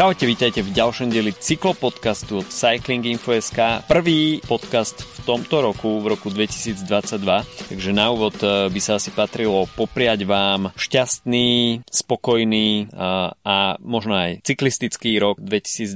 Čaute, vítajte v ďalšom dieli cyklopodcastu od Cycling Info.sk. Prvý podcast v tomto roku, v roku 2022. Takže na úvod eh, by sa asi patrilo popriať vám šťastný, spokojný a, a možno aj cyklistický rok 2022.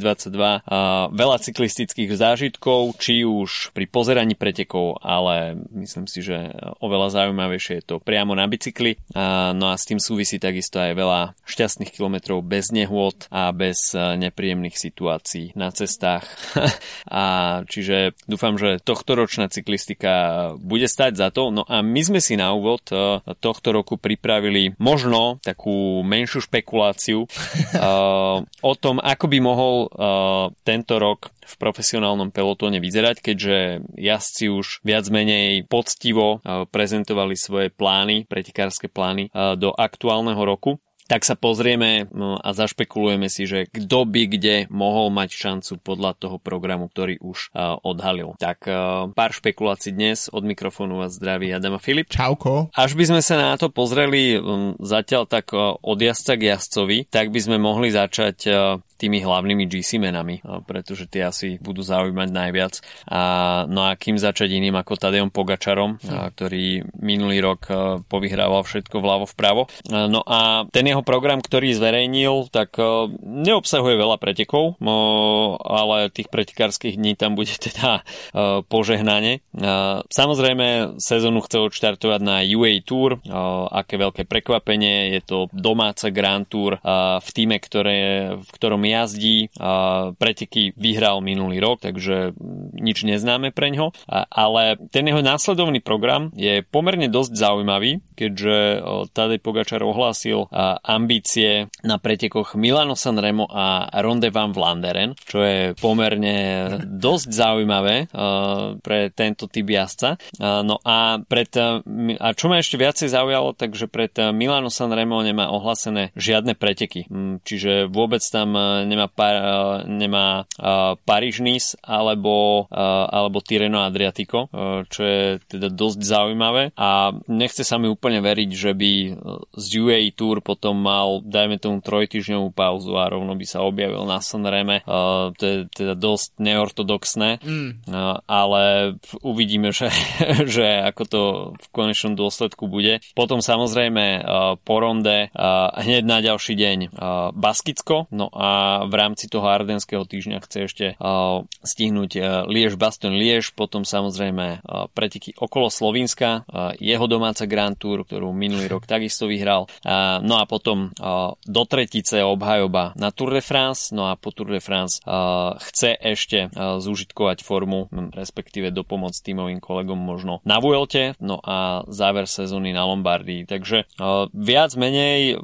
A veľa cyklistických zážitkov, či už pri pozeraní pretekov, ale myslím si, že oveľa zaujímavejšie je to priamo na bicykli. A, no a s tým súvisí takisto aj veľa šťastných kilometrov bez nehôd a bez nepríjemných situácií na cestách. a čiže dúfam, že tohto ročná cyklistika bude stať za to. No a my sme si na úvod e, tohto roku pripravili možno takú menšiu špekuláciu e, o tom, ako by mohol tento rok v profesionálnom pelotóne vyzerať, keďže jazdci už viac menej poctivo prezentovali svoje plány, pretekárske plány do aktuálneho roku tak sa pozrieme no, a zašpekulujeme si, že kto by kde mohol mať šancu podľa toho programu, ktorý už odhalil. Tak pár špekulácií dnes od mikrofónu vás zdraví Adam a Filip. Čauko. Až by sme sa na to pozreli zatiaľ tak od jazdca k jazdcovi, tak by sme mohli začať tými hlavnými GC menami, pretože tie asi budú zaujímať najviac. A, no a kým začať iným ako Tadejom Pogačarom, hm. ktorý minulý rok povyhrával všetko vľavo vpravo. No a ten jeho program, ktorý zverejnil, tak neobsahuje veľa pretekov, ale tých pretekárskych dní tam bude teda požehnanie. Samozrejme, sezónu chce odštartovať na UA Tour, aké veľké prekvapenie, je to domáca Grand Tour v týme, ktoré, v ktorom jazdí, preteky vyhral minulý rok, takže nič neznáme pre ňo, ale ten jeho následovný program je pomerne dosť zaujímavý, keďže Tadej Pogačar ohlásil ambície na pretekoch Milano Sanremo a Ronde van Vlaanderen, čo je pomerne dosť zaujímavé pre tento typ jazdca. No a, pred, a čo ma ešte viacej zaujalo, takže pred Milano Sanremo nemá ohlásené žiadne preteky, čiže vôbec tam nemá, par, nemá Paríž-Nice alebo, alebo Tireno Adriatico, čo je teda dosť zaujímavé a nechce sa mi úplne veriť, že by z UAE Tour potom mal, dajme tomu trojtyžňovú pauzu a rovno by sa objavil na Sanreme. To je teda dosť neortodoxné, mm. ale uvidíme, že, že ako to v konečnom dôsledku bude. Potom samozrejme po ronde hneď na ďalší deň Baskicko, no a v rámci toho ardenského týždňa chce ešte stihnúť Liež Baston Liež, potom samozrejme preteky okolo Slovenska, jeho domáca Grand Tour, ktorú minulý rok takisto vyhral. No a potom do tretice obhajoba na Tour de France, no a po Tour de France chce ešte zúžitkovať formu, respektíve dopomôcť týmovým kolegom možno na Vuelte, no a záver sezóny na Lombardii. Takže viac menej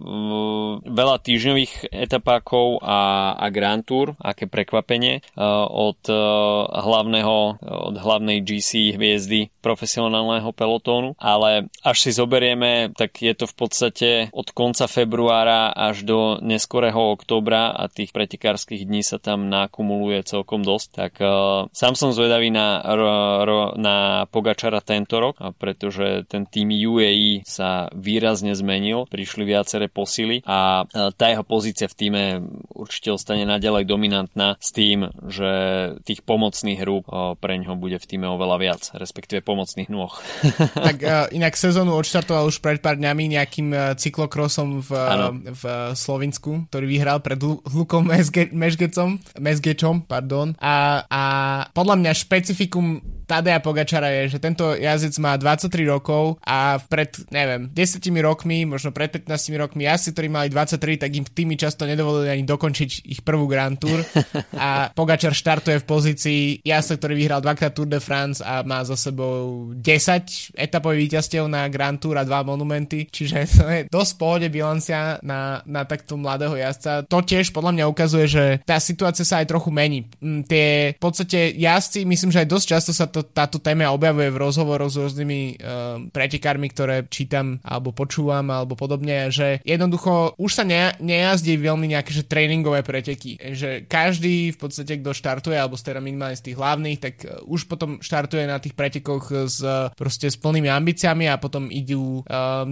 veľa týždňových etapákov a a Grand Tour, aké prekvapenie uh, od uh, hlavného, od hlavnej GC hviezdy profesionálneho pelotónu, ale až si zoberieme, tak je to v podstate od konca februára až do neskorého októbra a tých pretekárskych dní sa tam nakumuluje celkom dosť, tak sám som zvedavý na, ro, na Pogačara tento rok, pretože ten tým UAE sa výrazne zmenil, prišli viaceré posily a tá jeho pozícia v týme určite určite ostane naďalej dominantná s tým, že tých pomocných hrúb pre ňo bude v týme oveľa viac, respektíve pomocných nôh. tak uh, inak sezónu odštartoval už pred pár dňami nejakým uh, cyklokrosom v, uh, v Slovinsku, ktorý vyhral pred Lukom Mešgecom, Mešgečom, pardon. A, a podľa mňa špecifikum Tadeja Pogačara je, že tento jazdec má 23 rokov a pred, neviem, 10 rokmi, možno pred 15 rokmi jazdci, ktorí mali 23, tak im tými často nedovolili ani dokončiť ich prvú Grand Tour a Pogačar štartuje v pozícii jazdca, ktorý vyhral dvakrát Tour de France a má za sebou 10 etapových víťazstiev na Grand Tour a dva monumenty, čiže to je dosť pohode bilancia na, na takto mladého jazdca. To tiež podľa mňa ukazuje, že tá situácia sa aj trochu mení. Mm, tie v podstate jazdci, myslím, že aj dosť často sa to to, táto téma objavuje v rozhovoroch s rôznymi uh, pretekármi, ktoré čítam alebo počúvam alebo podobne, že jednoducho už sa ne, nejazdí veľmi nejaké že tréningové preteky. Že každý v podstate, kto štartuje, alebo teda minimálne z tých hlavných, tak uh, už potom štartuje na tých pretekoch s, proste s plnými ambíciami a potom idú um,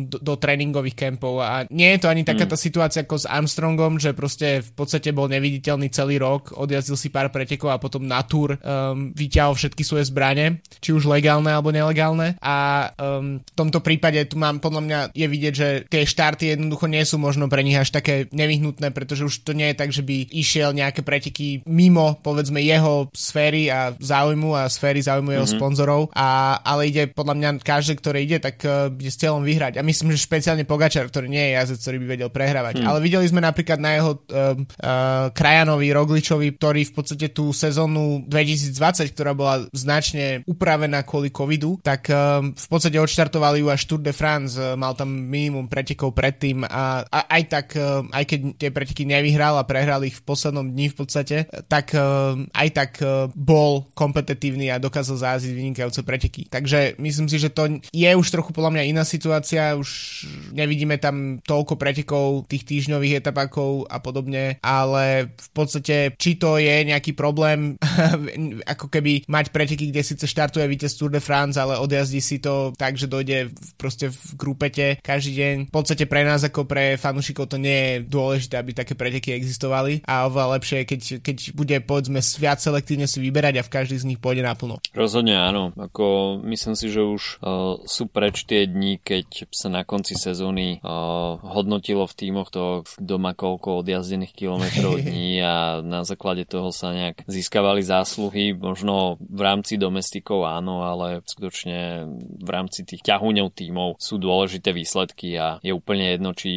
do, do tréningových kempov. A nie je to ani taká tá mm. situácia ako s Armstrongom, že proste v podstate bol neviditeľný celý rok, odjazdil si pár pretekov a potom na túr um, vyťahol všetky svoje zbranie, či už legálne alebo nelegálne. A um, v tomto prípade tu mám, podľa mňa je vidieť, že tie štarty jednoducho nie sú možno pre nich až také nevyhnutné, pretože už to nie je tak, že by išiel nejaké preteky mimo, povedzme, jeho sféry a záujmu a sféry záujmu jeho mm-hmm. sponzorov, a, ale ide podľa mňa každý, ktorý ide, tak uh, je s cieľom vyhrať. A myslím, že špeciálne Pogačar, ktorý nie je jazdec, ktorý by vedel prehrávať. Mm. Ale videli sme napríklad na jeho uh, uh, krajanovi Rogličovi, ktorý v podstate tú sezónu 2020, ktorá bola značne upravená kvôli covidu, tak uh, v podstate odštartovali ju až Tour de France, uh, mal tam minimum pretekov predtým a, a aj tak, uh, aj keď tie preteky nevyhral a prehral ich v poslednom dni v podstate, tak uh, aj tak bol kompetitívny a dokázal zájsť vynikajúce preteky. Takže myslím si, že to je už trochu podľa mňa iná situácia, už nevidíme tam toľko pretekov tých týždňových etapákov a podobne, ale v podstate či to je nejaký problém ako keby mať preteky, kde síce štartuje víťaz Tour de France, ale odjazdí si to tak, že dojde v, proste v grupete každý deň. V podstate pre nás ako pre fanúšikov to nie je dôležité, aby také preteky existovali a oveľa lepšie je, keď, keď bude povedzme viac selektívne si vyberať a v každý z nich pôjde naplno. Rozhodne áno. Ako myslím si, že už uh, sú preč tie dni, keď sa na konci sezóny uh, hodnotilo v týmoch to doma koľko odjazdených kilometrov dní a na základe toho sa nejak získavali zásluhy. Možno v rámci domestikov áno, ale skutočne v rámci tých ťahuňov tímov sú dôležité výsledky a je úplne jedno, či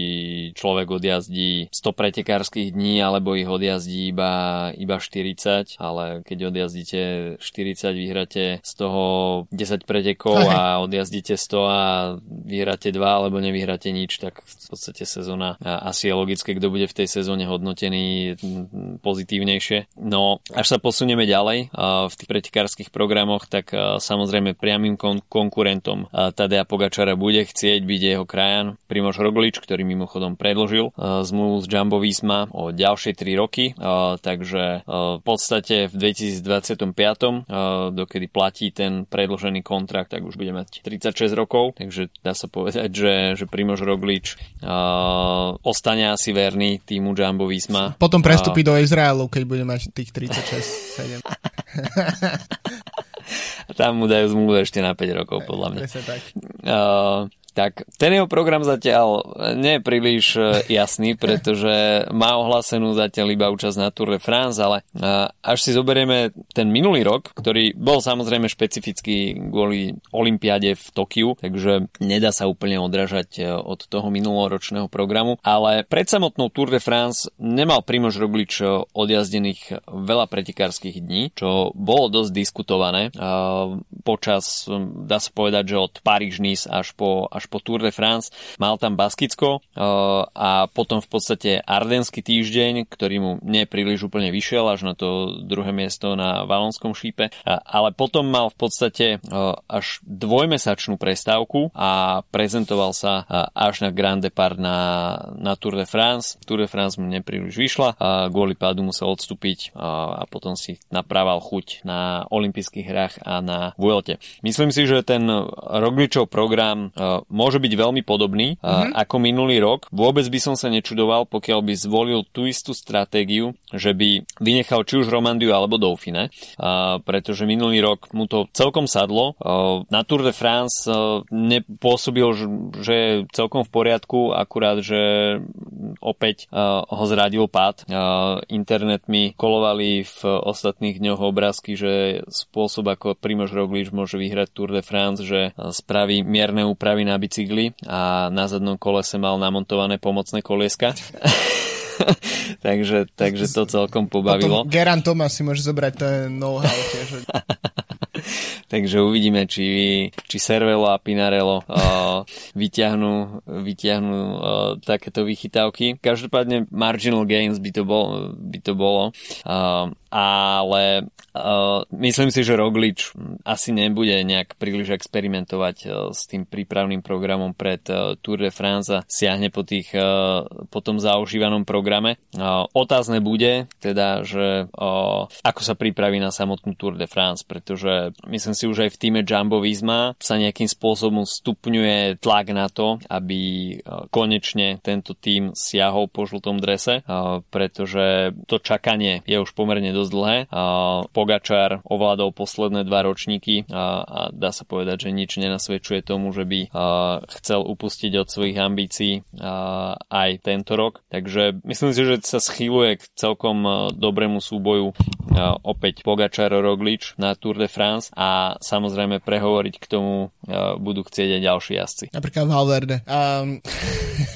človek odjazdí 100 pretekárskych dní alebo ich odjazdí iba, iba 40, ale keď odjazdíte 40, vyhráte z toho 10 pretekov a odjazdíte 100 a vyhráte 2 alebo nevyhráte nič, tak v podstate sezóna asi je logické, kto bude v tej sezóne hodnotený pozitívnejšie. No, až sa posunieme ďalej v tých pretekárskych programoch, tak samozrejme priamým kon- konkurentom Tadea Pogačara bude chcieť byť jeho krajan. Primož Roglič, ktorý mimochodom predložil uh, zmluvu s Jumbo Visma o ďalšie 3 roky, takže v podstate v 2025, dokedy platí ten predložený kontrakt, tak už bude mať 36 rokov, takže dá sa povedať, že, že Primož Roglič ostane asi verný týmu Jumbo Visma. Potom prestupí do Izraelu, keď bude mať tých 36 7 Tam mu dajú zmluvu ešte na 5 rokov, podľa mňa. tak. Uh, tak ten jeho program zatiaľ nie je príliš e, jasný, pretože má ohlásenú zatiaľ iba účasť na Tour de France, ale e, až si zoberieme ten minulý rok, ktorý bol samozrejme špecifický kvôli Olympiáde v Tokiu, takže nedá sa úplne odražať e, od toho minuloročného programu, ale pred samotnou Tour de France nemal Primož Roglič odjazdených veľa pretekárskych dní, čo bolo dosť diskutované počas, dá sa povedať, že od Paríž-Nice až po, až až po Tour de France. Mal tam Baskicko uh, a potom v podstate Ardenský týždeň, ktorý mu nepríliš úplne vyšiel až na to druhé miesto na Valonskom šípe, ale potom mal v podstate uh, až dvojmesačnú prestávku a prezentoval sa uh, až na Grand Depart na, na Tour de France. Tour de France mu nepríliš vyšla a kvôli pádu musel odstúpiť a potom si naprával chuť na olympijských hrách a na Vuelte. Myslím si, že ten Rogličov program môže byť veľmi podobný mm-hmm. ako minulý rok. Vôbec by som sa nečudoval, pokiaľ by zvolil tú istú stratégiu, že by vynechal či už Romandiu alebo Dauphine, pretože minulý rok mu to celkom sadlo. Na Tour de France nepôsobil, že je celkom v poriadku, akurát, že opäť ho zradil pád. Internet mi kolovali v ostatných dňoch obrázky, že spôsob, ako Primož Roglič môže vyhrať Tour de France, že spraví mierne úpravy na bicykli a na zadnom kolese mal namontované pomocné kolieska. takže, takže to celkom pobavilo. Potom Geran Thomas si môže zobrať ten know-how tiež. takže uvidíme, či, či Cervelo a Pinarello uh, vyťahnú, vyťahnú uh, takéto vychytávky. Každopádne marginal gains by to, bol, by to bolo. Uh, ale uh, myslím si, že Roglič asi nebude nejak príliš experimentovať uh, s tým prípravným programom pred uh, Tour de France a siahne po, tých, uh, po tom zaužívanom programe. Uh, otázne bude teda, že uh, ako sa pripraví na samotnú Tour de France, pretože myslím si už aj v týme Jumbo Visma sa nejakým spôsobom stupňuje tlak na to, aby uh, konečne tento tým siahol po žltom drese, uh, pretože to čakanie je už pomerne dosť dlhé. Pogačar ovládol posledné dva ročníky a dá sa povedať, že nič nenasvedčuje tomu, že by chcel upustiť od svojich ambícií aj tento rok. Takže myslím si, že sa schýluje k celkom dobrému súboju opäť Pogačar Roglič na Tour de France a samozrejme prehovoriť k tomu budú chcieť aj ďalší jazdci. Napríklad Valverde. Um,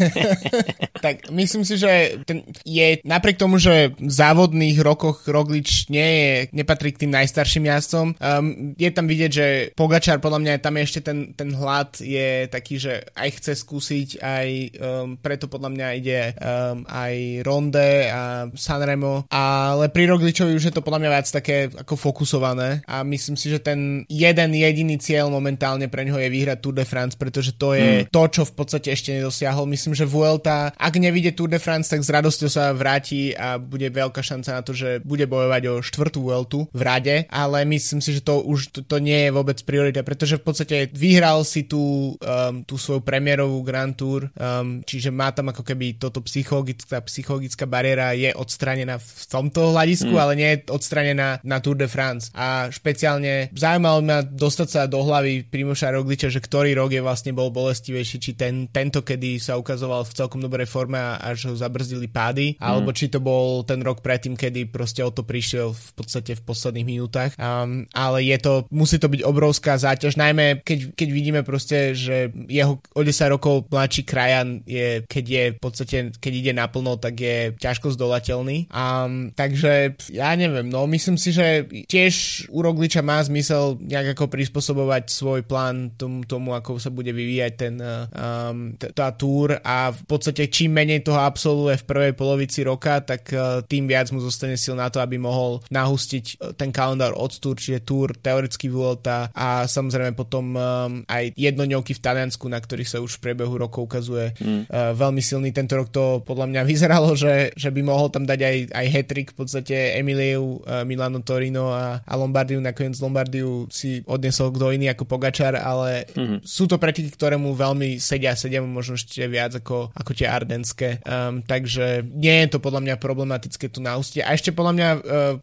tak myslím si, že ten je napriek tomu, že v závodných rokoch Roglič nie je, nepatrí k tým najstarším jazdcom. Um, je tam vidieť, že Pogačar podľa mňa tam ešte ten, ten hlad je taký, že aj chce skúsiť, aj um, preto podľa mňa ide um, aj Ronde a Sanremo, ale pri Rogličovi už je to podľa mňa viac také ako fokusované a myslím si, že ten jeden jediný cieľ momentálne pre neho je vyhrať Tour de France, pretože to je mm. to, čo v podstate ešte nedosiahol. Myslím, že Vuelta, ak nevidie Tour de France, tak s radosťou sa vráti a bude veľká šanca na to, že bude bojovať o štvrtú Vueltu v rade, ale myslím si, že to už to, to nie je vôbec priorita, pretože v podstate vyhral si tú, um, tú svoju premiérovú Grand Tour, um, čiže má tam ako keby toto psychologická, psychologická bariéra je odstranená v tomto hľadisku, mm. ale nie je odstranená na Tour de France. A špeciálne zaujímalo ma dostať sa do hlavy Primoša Rogliča, že ktorý rok je vlastne bol bolestivejší, či ten, tento, kedy sa ukazoval v celkom dobrej forme a až ho zabrzdili pády, mm. alebo či to bol ten rok predtým, kedy proste o to prišiel v podstate v posledných minútach. Um, ale je to, musí to byť obrovská záťaž, najmä keď, keď vidíme proste, že jeho o 10 rokov mladší krajan je, keď je v podstate, keď ide naplno, tak je ťažko zdolateľný. Um, takže ja neviem, no myslím si, že tiež u Rogliča má zmysel nejak ako prispôsobovať svoj plán tomu, tomu ako sa bude vyvíjať ten, um, t- tá túr a v podstate čím menej toho absolvuje v prvej polovici roka, tak uh, tým viac mu zostane sil na to, aby mohol nahustiť uh, ten kalendár od túr, čiže túr, teoreticky Vuelta a samozrejme potom um, aj jednoňovky v Taliansku, na ktorých sa už v priebehu rokov ukazuje mm. veľmi silný. Tento rok to podľa mňa vyzeralo, že, že by mohol tam dať aj, aj hetrik v podstate Emiliu, Milano Torino a, a Lombardiu. Nakoniec Lombardiu si odnesol kto iný ako Pogačar, ale mm-hmm. sú to preteky, ktoré mu veľmi sedia, sedia mu možno ešte viac ako, ako tie ardenské. Um, takže nie je to podľa mňa problematické tu na ústie. A ešte podľa mňa,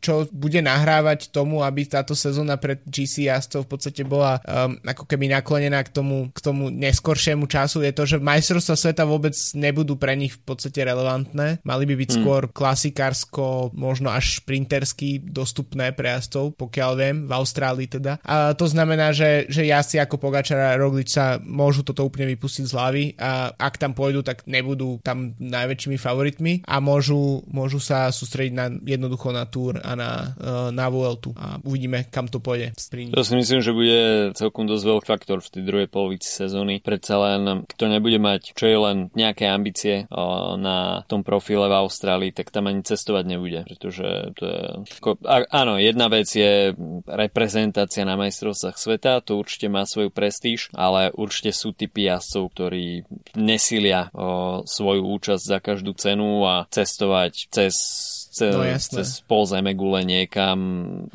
čo bude nahrávať tomu, aby táto sezóna pred GC jazdcov v podstate bola um, ako keby naklonená k tomu, k tomu neskoršiemu času, je to, že majstrovstvá sveta vôbec nebudú pre nich v podstate relevantné. Mali by byť mm. skôr klasikársko, možno až šprintersky dostupné pre jazdcov, pokiaľ viem, v Austrálii teda. A to znamená, že, že jazdci ako Pogačara a Roglič sa môžu toto úplne vypustiť z hlavy a ak tam pôjdu, tak nebudú tam najväčšími favoritmi a môžu, môžu sa sústrediť na jednoducho na Tour a na, uh, na Vueltu a uvidíme, kam to pôjde. To si myslím, že bude celkom dosť veľký faktor v tej druhej polovici sezóny. Predsa len, kto nebude mať čo je len nejaké ambície uh, na tom profile v Austrálii, tak tam ani cestovať nebude, pretože to je... Áno, jedna vec je reprezentácia na majstrovstvách sveta, to určite má svoju prestíž, ale určite sú typy jazdcov, ktorí nesilia o, svoju účasť za každú cenu a cestovať cez cez, no, cez pol zeme gule niekam,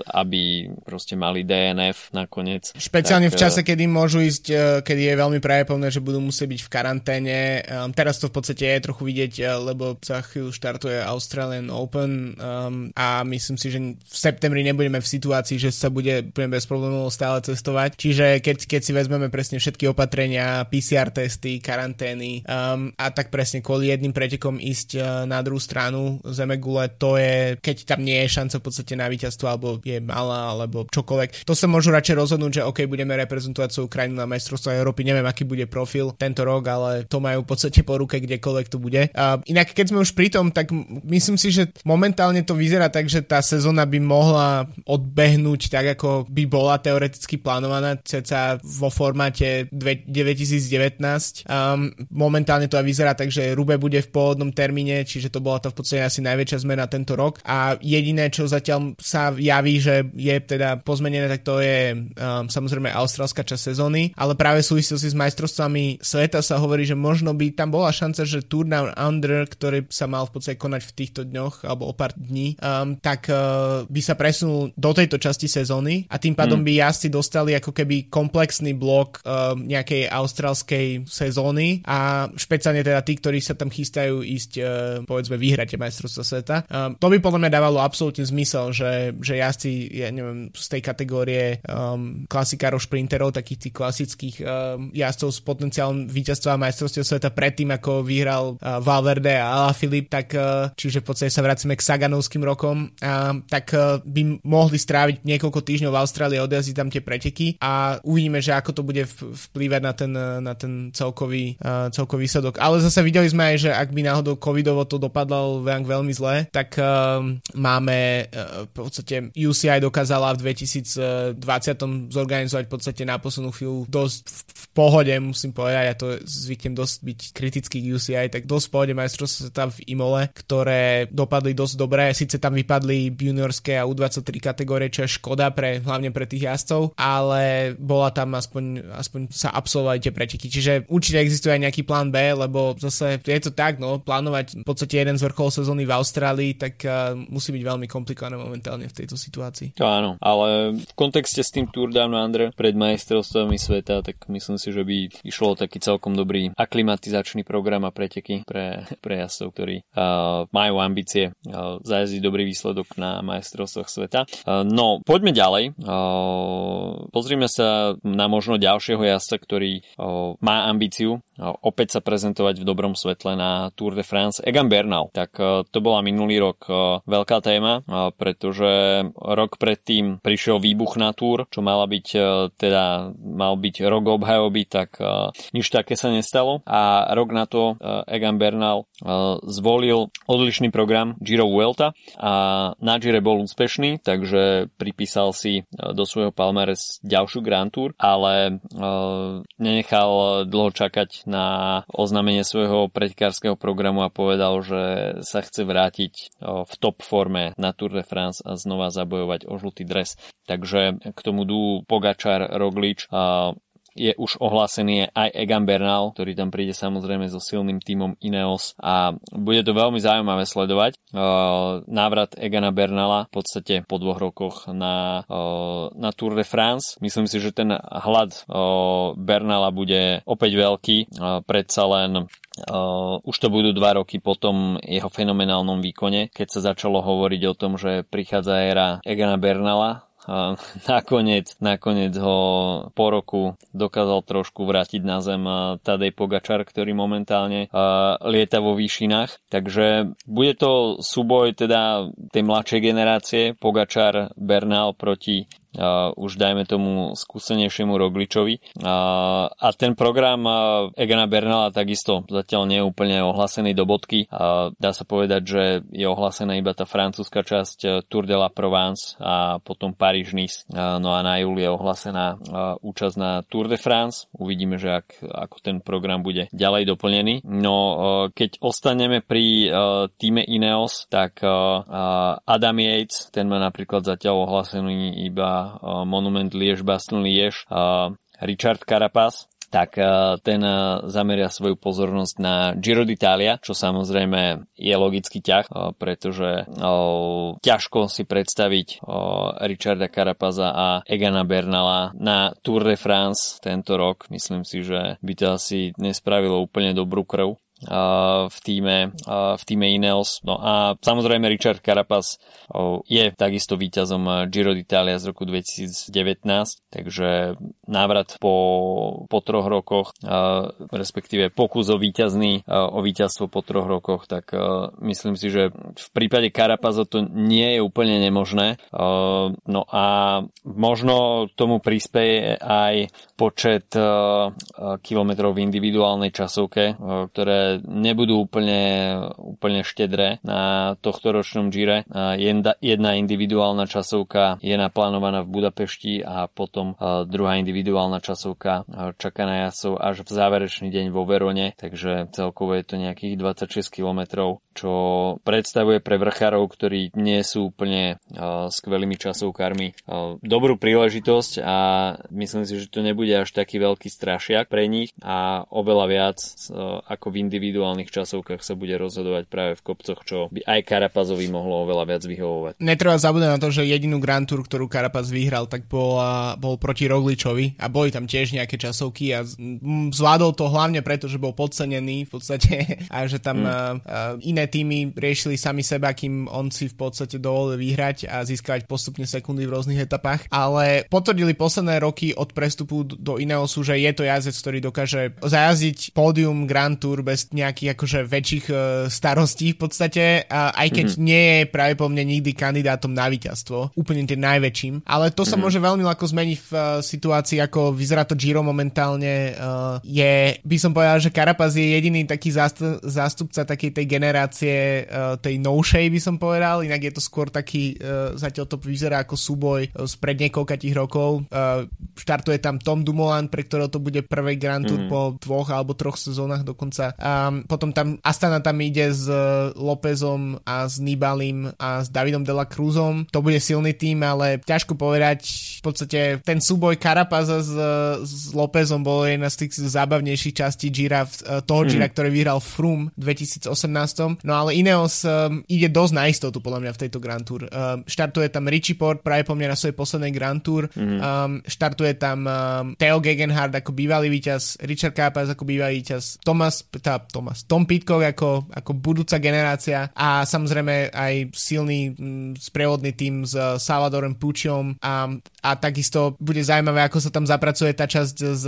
aby proste mali DNF nakoniec. Špeciálne tak, v čase, kedy môžu ísť, e, kedy je veľmi pravdepodobné, že budú musieť byť v karanténe. Um, teraz to v podstate je trochu vidieť, e, lebo za chvíľu štartuje Australian Open um, a myslím si, že v septembri nebudeme v situácii, že sa bude bez problémov stále cestovať. Čiže keď, keď si vezmeme presne všetky opatrenia, PCR testy, karantény um, a tak presne kvôli jedným pretekom ísť uh, na druhú stranu zeme gule, to to je, keď tam nie je šanca v podstate na víťazstvo, alebo je malá, alebo čokoľvek. To sa môžu radšej rozhodnúť, že OK, budeme reprezentovať svoju krajinu na majstrovstvo Európy, neviem, aký bude profil tento rok, ale to majú v podstate po ruke, kdekoľvek to bude. A inak, keď sme už pri tom, tak myslím si, že momentálne to vyzerá tak, že tá sezóna by mohla odbehnúť tak, ako by bola teoreticky plánovaná, ceca vo formáte 2019. Um, momentálne to aj vyzerá tak, že Rube bude v pôvodnom termíne, čiže to bola to v podstate asi najväčšia zmena tento rok a jediné, čo zatiaľ sa javí, že je teda pozmenené, tak to je um, samozrejme austrálska časť sezóny, ale práve v súvislosti s majstrovstvami sveta sa hovorí, že možno by tam bola šanca, že Tour Down Under, ktorý sa mal v podstate konať v týchto dňoch alebo o pár dní, um, tak uh, by sa presunul do tejto časti sezóny a tým pádom mm. by jazdci dostali ako keby komplexný blok um, nejakej austrálskej sezóny a špeciálne teda tí, ktorí sa tam chystajú ísť uh, povedzme vyhrať majstrovstva sveta. Um, to by podľa mňa dávalo absolútne zmysel, že, že jazdci, ja neviem, z tej kategórie um, klasikárov, šprinterov, takých tých klasických um, jazdcov s potenciálom víťazstva majstrovstva sveta predtým, ako vyhral uh, Valverde a Filip, tak uh, čiže v podstate sa vracíme k Saganovským rokom, uh, tak uh, by mohli stráviť niekoľko týždňov v Austrálii, odjazdiť tam tie preteky a uvidíme, že ako to bude vplývať na ten, na ten celkový, uh, celkový výsledok. Ale zase videli sme aj, že ak by náhodou covidovo to dopadlo veľmi zle, tak uh, máme uh, v podstate UCI dokázala v 2020 zorganizovať v podstate na poslednú chvíľu dosť v pohode, musím povedať, ja to zvyknem dosť byť kritický k UCI, tak dosť v pohode majstrovstvá sveta v Imole, ktoré dopadli dosť dobre, síce tam vypadli juniorské a U23 kategórie, čo je škoda pre, hlavne pre tých jazdcov, ale bola tam aspoň, aspoň sa absolvovali tie preteky, čiže určite existuje aj nejaký plán B, lebo zase je to tak, no, plánovať v podstate jeden z vrchol sezóny v Austrálii, tak uh, musí byť veľmi komplikované momentálne v tejto situácii. To áno, ale v kontexte s tým Tour Down Under pred majstrovstvami sveta, tak myslím si, že by išlo taký celkom dobrý aklimatizačný program a preteky pre, pre jazdcov, ktorí uh, majú ambície uh, zajazdiť dobrý výsledok na majstrovstvách sveta. Uh, no, poďme ďalej. Uh, pozrime sa na možno ďalšieho jazdca, ktorý uh, má ambíciu uh, opäť sa prezentovať v dobrom svetle na Tour de France. Egan Bernal, tak uh, to bola minulý rok uh, veľká téma, uh, pretože rok predtým prišiel výbuch na Tour, čo mala byť uh, teda mal byť rok obhajoby, tak nič také sa nestalo. A rok na to Egan Bernal zvolil odlišný program Giro Vuelta a na Gire bol úspešný, takže pripísal si do svojho palmares ďalšiu Grand Tour, ale nenechal dlho čakať na oznámenie svojho pretekárskeho programu a povedal, že sa chce vrátiť v top forme na Tour de France a znova zabojovať o žltý dres. Takže k tomu dú Pogačar, Roglič je už ohlásený aj Egan Bernal, ktorý tam príde samozrejme so silným tímom Ineos a bude to veľmi zaujímavé sledovať. Návrat Egana Bernala v podstate po dvoch rokoch na, na Tour de France. Myslím si, že ten hlad Bernala bude opäť veľký. Predsa len Uh, už to budú dva roky po tom jeho fenomenálnom výkone, keď sa začalo hovoriť o tom, že prichádza éra Egana Bernala, nakoniec, nakoniec ho po roku dokázal trošku vrátiť na zem Tadej Pogačar, ktorý momentálne lieta vo výšinách. Takže bude to súboj teda tej mladšej generácie Pogačar Bernal proti uh, už dajme tomu skúsenejšiemu Rogličovi. Uh, a ten program uh, Egana Bernala takisto zatiaľ nie je úplne ohlasený do bodky. Uh, dá sa povedať, že je ohlásená iba tá francúzska časť uh, Tour de la Provence a potom Paríž-Nice. Uh, no a na júli je ohlásená uh, účasť na Tour de France. Uvidíme, že ak, ako ten program bude ďalej doplnený. No uh, keď ostaneme pri uh, týme Ineos, tak uh, Adam Yates, ten má napríklad zatiaľ ohlásený iba monument Liež-Bastogne-Liež Richard Carapaz, tak ten zameria svoju pozornosť na Giro d'Italia, čo samozrejme je logický ťah, pretože ťažko si predstaviť Richarda Carapaza a Egana Bernala na Tour de France tento rok. Myslím si, že by to asi nespravilo úplne dobrú krv v týme, v týme Ineos. No a samozrejme Richard Carapaz je takisto víťazom Giro d'Italia z roku 2019, takže návrat po, po troch rokoch, respektíve pokus o víťazný, o víťazstvo po troch rokoch, tak myslím si, že v prípade Carapaza to nie je úplne nemožné. No a možno tomu prispieje aj počet kilometrov v individuálnej časovke, ktoré nebudú úplne, úplne štedré na tohto ročnom Gire. Jedna individuálna časovka je naplánovaná v Budapešti a potom druhá individuálna časovka čaká na jasov až v záverečný deň vo Verone, takže celkovo je to nejakých 26 km, čo predstavuje pre vrchárov, ktorí nie sú úplne skvelými časovkármi, dobrú príležitosť a myslím si, že to nebude až taký veľký strašiak pre nich a oveľa viac ako v individuálnych časovkách sa bude rozhodovať práve v kopcoch, čo by aj Karapazovi mohlo oveľa viac vyhovovať. Netreba zabúdať na to, že jedinú Grand Tour, ktorú Karapaz vyhral, tak bol, bol proti Rogličovi a boli tam tiež nejaké časovky a zvládol to hlavne preto, že bol podcenený v podstate a že tam hmm. uh, iné týmy riešili sami seba, kým on si v podstate dovolil vyhrať a získať postupne sekundy v rôznych etapách. Ale potvrdili posledné roky od prestupu do Ineosu, že je to jazdec, ktorý dokáže zajazdiť pódium Grand Tour bez nejakých akože väčších uh, starostí v podstate, a aj keď mm-hmm. nie je práve po mne nikdy kandidátom na víťazstvo, úplne tým najväčším. Ale to sa mm-hmm. môže veľmi ľahko zmeniť v uh, situácii, ako vyzerá to Giro momentálne. Uh, je, by som povedal, že Carapaz je jediný taký zástup, zástupca takej tej generácie uh, tej novšej, by som povedal, inak je to skôr taký, uh, zatiaľ to vyzerá ako súboj uh, spred niekoľkých rokov. Uh, štartuje tam Tom Dumoulin, pre ktorého to bude prvý Grand Tour mm. po dvoch alebo troch sezónach dokonca. Um, potom tam Astana tam ide s uh, Lópezom a s Nibalim a s Davidom de la Cruzom. To bude silný tým, ale ťažko povedať. V podstate ten súboj Karapaza s, s Lópezom bol jedna z tých zábavnejších častí Gira, uh, toho mm. Gira, ktorý vyhral Froome v 2018. No ale Ineos um, ide dosť na istotu podľa mňa v tejto Grand Tour. Um, štartuje tam Richie Port práve po mňa na svojej poslednej Grand Tour. Mm. Um, štartuje tam um, Theo Gegenhardt ako bývalý víťaz, Richard Carapaz ako bývalý víťaz, Thomas, tá, Thomas, Tom Pitcock ako, ako budúca generácia a samozrejme aj silný m, sprievodný tým s Salvadorom Pučiom a, a takisto bude zaujímavé, ako sa tam zapracuje tá časť s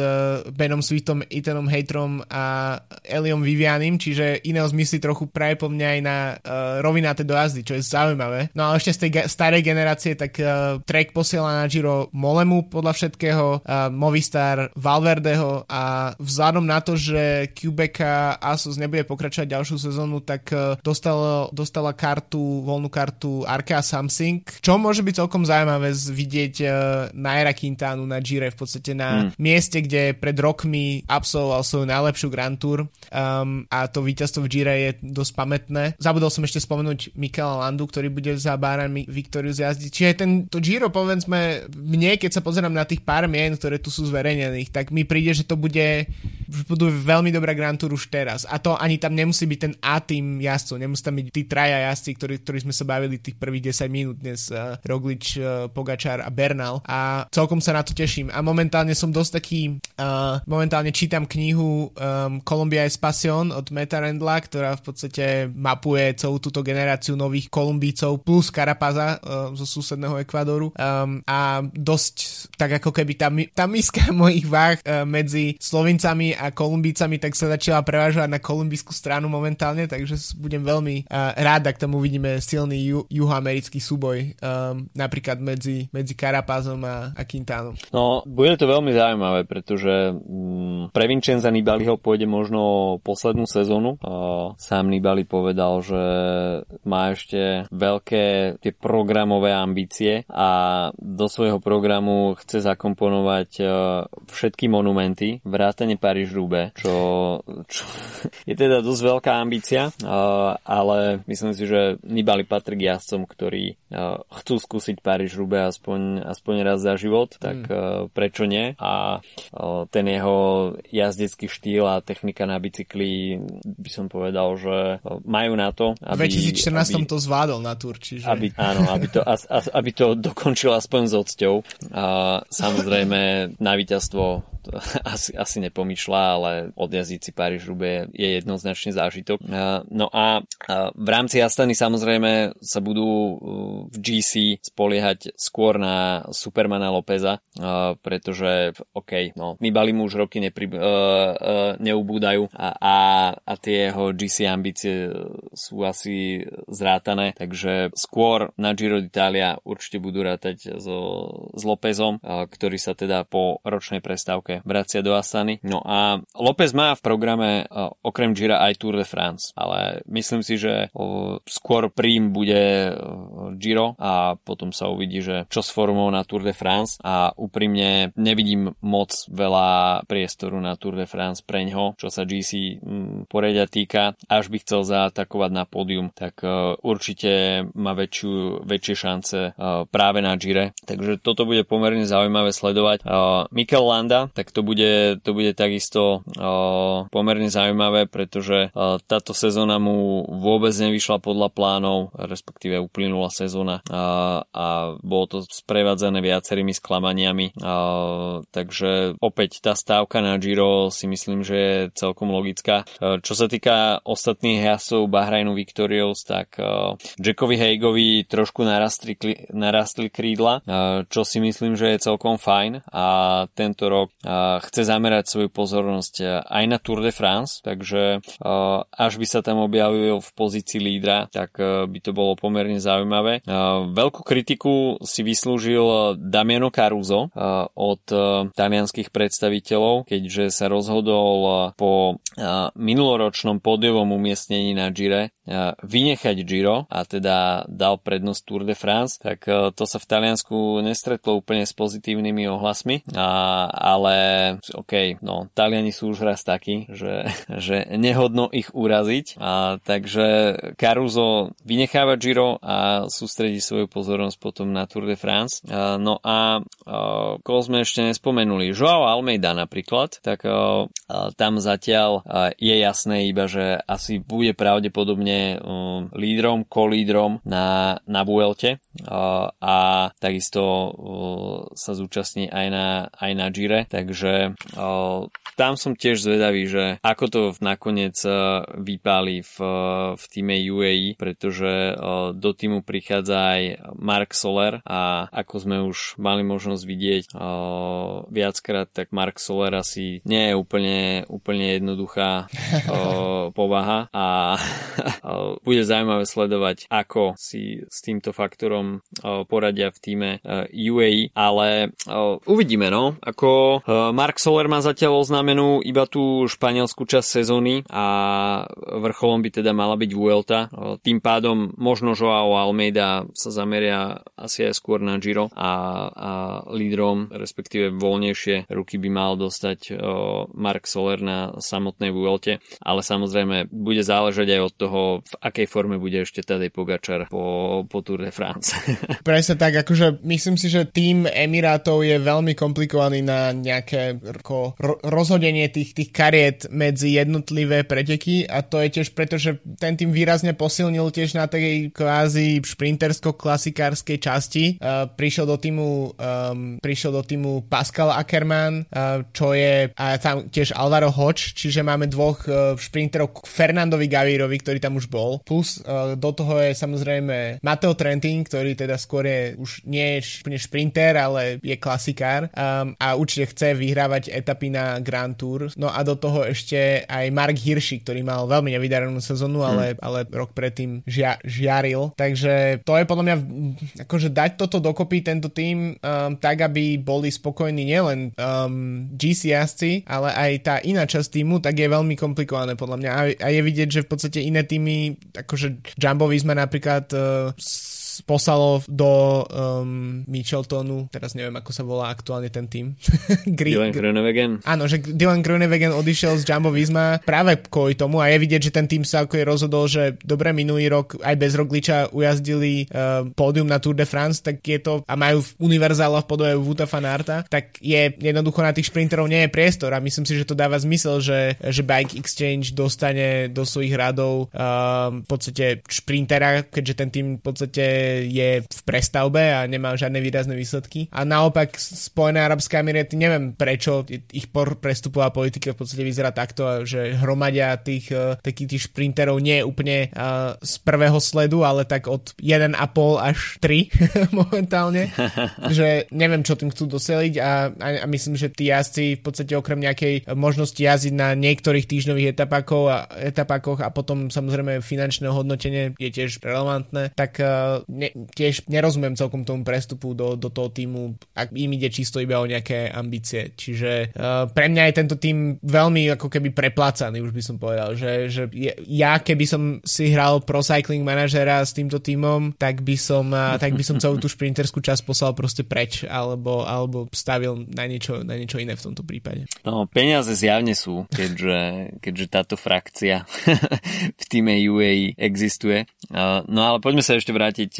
Benom Sweetom, Ethanom Haterom a Eliom Vivianim, čiže Ineos myslí trochu práve po mňa aj na uh, rovináte dojazdy, čo je zaujímavé. No a ešte z tej ge- starej generácie, tak uh, Trek posiela na Giro Molemu podľa všetkého, uh, Movistar Valverdeho a vzhľadom na to, že Quebeca Asus nebude pokračovať ďalšiu sezónu, tak uh, dostala, dostala kartu, voľnú kartu Arkea Samsung, čo môže byť celkom zaujímavé vidieť uh, Naira Quintanu na Gire v podstate na hmm. mieste, kde pred rokmi absolvoval svoju najlepšiu Grand Tour um, a to víťazstvo v Gire je dosť pamätné. Zabudol som ešte spomenúť Mikela Landu, ktorý bude za Bárami Viktoriu zjazdiť. Čiže ten, to Giro, povedzme, mne, keď sa pozerám na tých pár mien, ktoré tu sú zverejnených, tak mi príde, že to bude že budú veľmi dobrá Grand Tour už teraz. A to ani tam nemusí byť ten A tým jazdcov, nemusí tam byť tí traja jazdci, ktorí, ktorí sme sa bavili tých prvých 10 minút dnes, uh, Roglič, uh, Pogačar a Bernal. A celkom sa na to teším. A momentálne som dosť taký, uh, momentálne čítam knihu um, Columbia Espacion od Meta Rendla, ktorá v podstate mapuje celú túto generáciu nových Kolumbícov plus Karapaza uh, zo susedného Ekvadoru. Um, a dosť tak ako keby tá, tá miska mojich váh uh, medzi Slovincami a Kolumbícami tak sa začala prevážovať na kolumbijskú stranu momentálne, takže budem veľmi uh, rád, ak tam uvidíme silný ju, juhoamerický súboj um, napríklad medzi, medzi Karapazom a, a Quintánom. No, bude to veľmi zaujímavé, pretože um, pre Vincenza Nibaliho pôjde možno poslednú sezónu. Uh, sám Nibali povedal, že má ešte veľké tie programové ambície a do svojho programu chce zakomponovať uh, všetky monumenty, vrátane Paríž Paríž-Roubaix, čo, čo je teda dosť veľká ambícia, ale myslím si, že Nibali patrí k jazdcom, ktorí chcú skúsiť Paríž-Roubaix aspoň, aspoň raz za život, tak mm. prečo nie? A ten jeho jazdecký štýl a technika na bicykli by som povedal, že majú na to. Aby, v 2014 aby, to zvládol na tur, čiže... Aby, áno, aby to, as, as, aby to dokončil aspoň s odsťou. A samozrejme na víťazstvo asi, asi nepomýšľa, ale odjazdiť si Paríž Rube je jednoznačne zážitok. No a v rámci Astany samozrejme sa budú uh, v GC spoliehať skôr na Supermana Lópeza, pretože OK, no, Nibali mu už roky nepri, uh, uh, neubúdajú a, a, a tie jeho GC ambície sú asi zrátané, takže skôr na Giro d'Italia určite budú rátať so, s Lópezom, ktorý sa teda po ročnej prestávke bude vraciať do Astany. No a López má v programe okrem Gira aj Tour de France, ale myslím si, že skôr príjm bude Giro a potom sa uvidí, že čo s formou na Tour de France a úprimne nevidím moc veľa priestoru na Tour de France pre ňo, čo sa GC poredia týka. Až by chcel zaatakovať na pódium, tak určite má väčšiu, väčšie šance práve na Gire. Takže toto bude pomerne zaujímavé sledovať. Mikel Landa, tak to bude, to bude takisto pomerne zaujímavé, pretože táto sezóna mu vôbec nevyšla podľa plánov, respektíve uplynula sezóna a, bolo to sprevádzané viacerými sklamaniami. Takže opäť tá stávka na Giro si myslím, že je celkom logická. Čo sa týka ostatných jazdcov Bahrajnu Victorious, tak a, Jackovi Heigovi trošku narastli, narastli krídla, a, čo si myslím, že je celkom fajn a tento rok a, chce zamerať svoju pozornosť aj na Tour de France, takže až by sa tam objavil v pozícii lídra, tak by to bolo pomerne zaujímavé. Veľkú kritiku si vyslúžil Damiano Caruso od talianských predstaviteľov, keďže sa rozhodol po minuloročnom pódiovom umiestnení na Gire a, vynechať Giro a teda dal prednosť Tour de France, tak a, to sa v Taliansku nestretlo úplne s pozitívnymi ohlasmi, a, ale OK, no, Taliani sú už raz takí, že, že nehodno ich uraziť, a, takže Caruso vynecháva Giro a sústredí svoju pozornosť potom na Tour de France. A, no a, a koho sme ešte nespomenuli, Joao Almeida napríklad, tak a, tam zatiaľ a, je jasné iba, že asi bude pravdepodobne um, lídrom, kolídrom na, na Vuelte. A, a takisto sa zúčastní aj na, aj na Gire, takže tam som tiež zvedavý, že ako to nakoniec vypáli v, v týme UAE, pretože do týmu prichádza aj Mark Soler a ako sme už mali možnosť vidieť viackrát, tak Mark Soler asi nie je úplne, úplne jednoduchá povaha. A bude zaujímavé sledovať, ako si s týmto faktorom poradia v týme UAE, ale uvidíme, no. Ako Mark Soler má zatiaľ oznámenú iba tú španielskú časť sezóny a vrcholom by teda mala byť Vuelta. Tým pádom možno Joao Almeida sa zameria asi aj skôr na Giro a, a lídrom, respektíve voľnejšie ruky by mal dostať Mark Soler na samotnej Vuelte, ale samozrejme bude záležať aj od toho, v akej forme bude ešte Tadej Pogačar po, po Tour de France. Presne tak, akože myslím si, že tým Emirátov je veľmi komplikovaný na nejaké ro- rozhodenie tých, tých kariet medzi jednotlivé preteky a to je tiež preto, že ten tým výrazne posilnil tiež na tej kvázi šprintersko-klasikárskej časti. Uh, prišiel do týmu um, prišiel do týmu Pascal Ackermann, uh, čo je a tam tiež Alvaro Hodge, čiže máme dvoch uh, šprinterov Fernandovi Gavírovi, ktorý tam už bol. Plus uh, do toho je samozrejme Mateo Trentin, ktorý teda skôr je už nie je úplne šprinter, ale je klasikár um, a určite chce vyhrávať etapy na Grand Tour. No a do toho ešte aj Mark Hirschi, ktorý mal veľmi nevydarenú sezónu, hmm. ale, ale rok predtým žia, žiaril. Takže to je podľa mňa akože dať toto dokopy, tento tým, um, tak, aby boli spokojní nielen um, GC jazdci, ale aj tá iná časť týmu, tak je veľmi komplikované podľa mňa. A, a je vidieť, že v podstate iné týmy, akože Jumbo Visma napríklad uh, poslalo do um, Micheltonu, teraz neviem, ako sa volá aktuálne ten tým. Dylan Groenewegen. Áno, že Dylan Groenewegen odišiel z Jumbo Visma práve kvôli tomu a je vidieť, že ten tým sa ako je rozhodol, že dobre minulý rok aj bez Rogliča ujazdili uh, pódium na Tour de France, tak je to a majú univerzála v podobe Vuta Fanarta, tak je jednoducho na tých šprinterov nie je priestor a myslím si, že to dáva zmysel, že, že Bike Exchange dostane do svojich radov uh, v podstate šprintera, keďže ten tým v podstate je v prestavbe a nemá žiadne výrazné výsledky. A naopak Spojené arabské emiráty, neviem prečo, ich prestupová politika v podstate vyzerá takto, že hromadia tých uh, takých tých šprinterov nie je úplne uh, z prvého sledu, ale tak od 1,5 až 3 momentálne. že neviem, čo tým chcú doseliť a, a, a myslím, že tí jazdci v podstate okrem nejakej možnosti jazdiť na niektorých týždňových etapákoch a, etapákoch a potom samozrejme finančné hodnotenie je tiež relevantné, tak uh, ne, tiež nerozumiem celkom tomu prestupu do, do toho týmu, ak im ide čisto iba o nejaké ambície. Čiže uh, pre mňa je tento tým veľmi ako keby preplácaný, už by som povedal, že, že ja keby som si hral pro cycling manažera s týmto týmom, tak by som, uh, tak by som celú tú šprinterskú časť poslal proste preč, alebo, alebo stavil na niečo, na niečo iné v tomto prípade. No, peniaze zjavne sú, keďže, keďže táto frakcia v týme UAE existuje. Uh, no ale poďme sa ešte vrátiť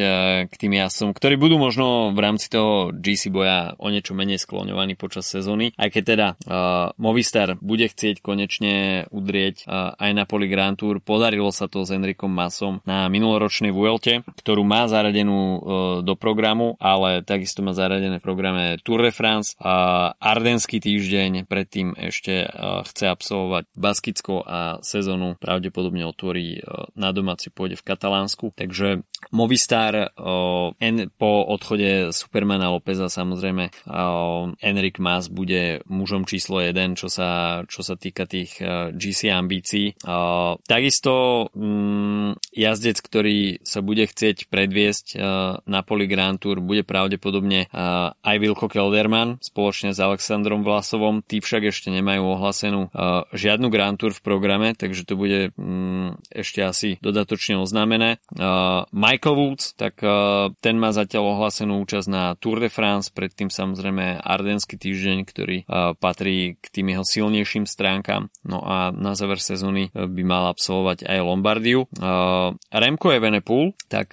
k tým jasom, ktorí budú možno v rámci toho GC boja o niečo menej skloňovaní počas sezóny, aj keď teda uh, Movistar bude chcieť konečne udrieť uh, aj na poli Grand Tour. Podarilo sa to s Enrikom Masom na minuloročnej Vuelte, ktorú má zaradenú uh, do programu, ale takisto má zaradené v programe Tour de France. Uh, Ardenský týždeň predtým ešte uh, chce absolvovať Baskicko a sezónu pravdepodobne otvorí uh, na domáci pôde v Katalánsku. Takže Movistar uh, en, po odchode Supermana Lópeza samozrejme uh, Enric Mas bude mužom číslo 1, čo sa, čo sa týka tých uh, GC ambícií. Uh, takisto um, jazdec, ktorý sa bude chcieť predviesť uh, na poli Grand Tour, bude pravdepodobne uh, aj Wilko Kelderman spoločne s Alexandrom Vlasovom. Tí však ešte nemajú ohlasenú uh, žiadnu Grand Tour v programe, takže to bude um, ešte asi dodatočne oznámené. Uh, Michael Woods, tak uh, ten má zatiaľ ohlasenú účasť na Tour de France, predtým samozrejme Ardenský týždeň, ktorý uh, patrí k tým jeho silnejším stránkam. No a na záver sezóny uh, by mal absolvovať aj Lombardiu. Uh, Remco Evenepoel, tak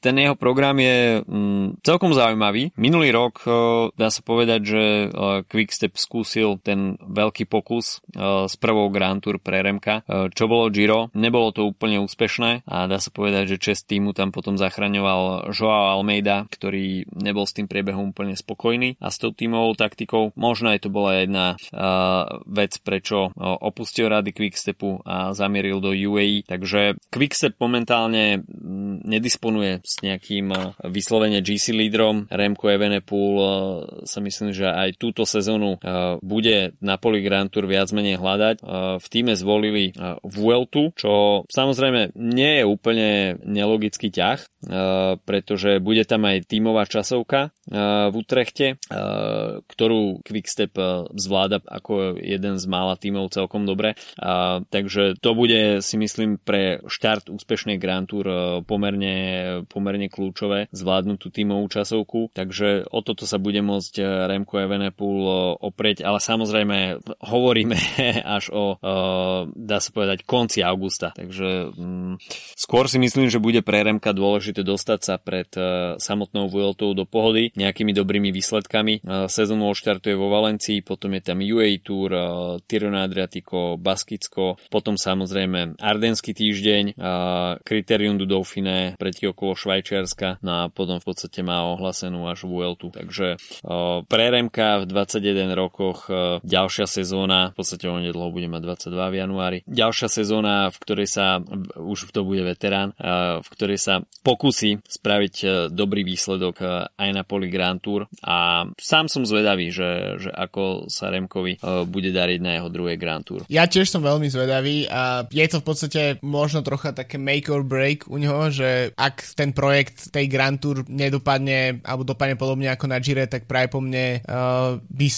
ten jeho program je um, celkom zaujímavý. Minulý rok dá sa povedať, že Quickstep skúsil ten veľký pokus s prvou Grand Tour pre Remka, čo bolo Giro. Nebolo to úplne úspešné a dá sa povedať, že čest týmu tam potom zachraňoval Joao Almeida, ktorý nebol s tým priebehom úplne spokojný a s tou tímovou taktikou. Možno aj to bola jedna uh, vec, prečo uh, opustil rady Quickstepu a zamieril do UAE. Takže Quickstep momentálne mm, nedisponuje s nejakým uh, vyslovene GC lídrom. Remco Evenepoel uh, sa myslím, že aj túto sezónu uh, bude na poli Grand Tour viac menej hľadať. Uh, v týme zvolili uh, Vueltu, čo samozrejme nie je úplne nelogický ťah, eh, pretože bude tam aj tímová časovka eh, v Utrechte, eh, ktorú Quickstep zvláda ako jeden z mála tímov celkom dobre. Takže to bude si myslím pre štart úspešnej Grand Tour pomerne, pomerne kľúčové zvládnuť tú tímovú časovku. Takže o toto sa bude môcť Remco Evenepoel oprieť, ale samozrejme hovoríme až o dá sa povedať konci augusta. Takže mm, skôr si myslím, že bude pre Remka dôležité dostať sa pred uh, samotnou Vueltou do pohody nejakými dobrými výsledkami. Uh, sezónu odštartuje vo Valencii, potom je tam UA Tour, uh, Tirona Adriatico, Baskicko, potom samozrejme Ardenský týždeň, Criterium du Dauphine, pretí okolo Švajčiarska, no a potom v podstate má ohlasenú až Vueltu. Takže pre Remka v 21 rokoch ďalšia sezóna, v podstate onedlho bude mať 22 v januári, ďalšia sezóna, v ktorej sa, už to bude veterán, v ktorej sa pokusí spraviť e, dobrý výsledok e, aj na poli Grand Tour a sám som zvedavý, že, že ako sa Remkovi e, bude dariť na jeho druhé Grand Tour. Ja tiež som veľmi zvedavý a je to v podstate možno trocha také make or break u neho, že ak ten projekt tej Grand Tour nedopadne alebo dopadne podobne ako na Gire, tak práve po mne uh, by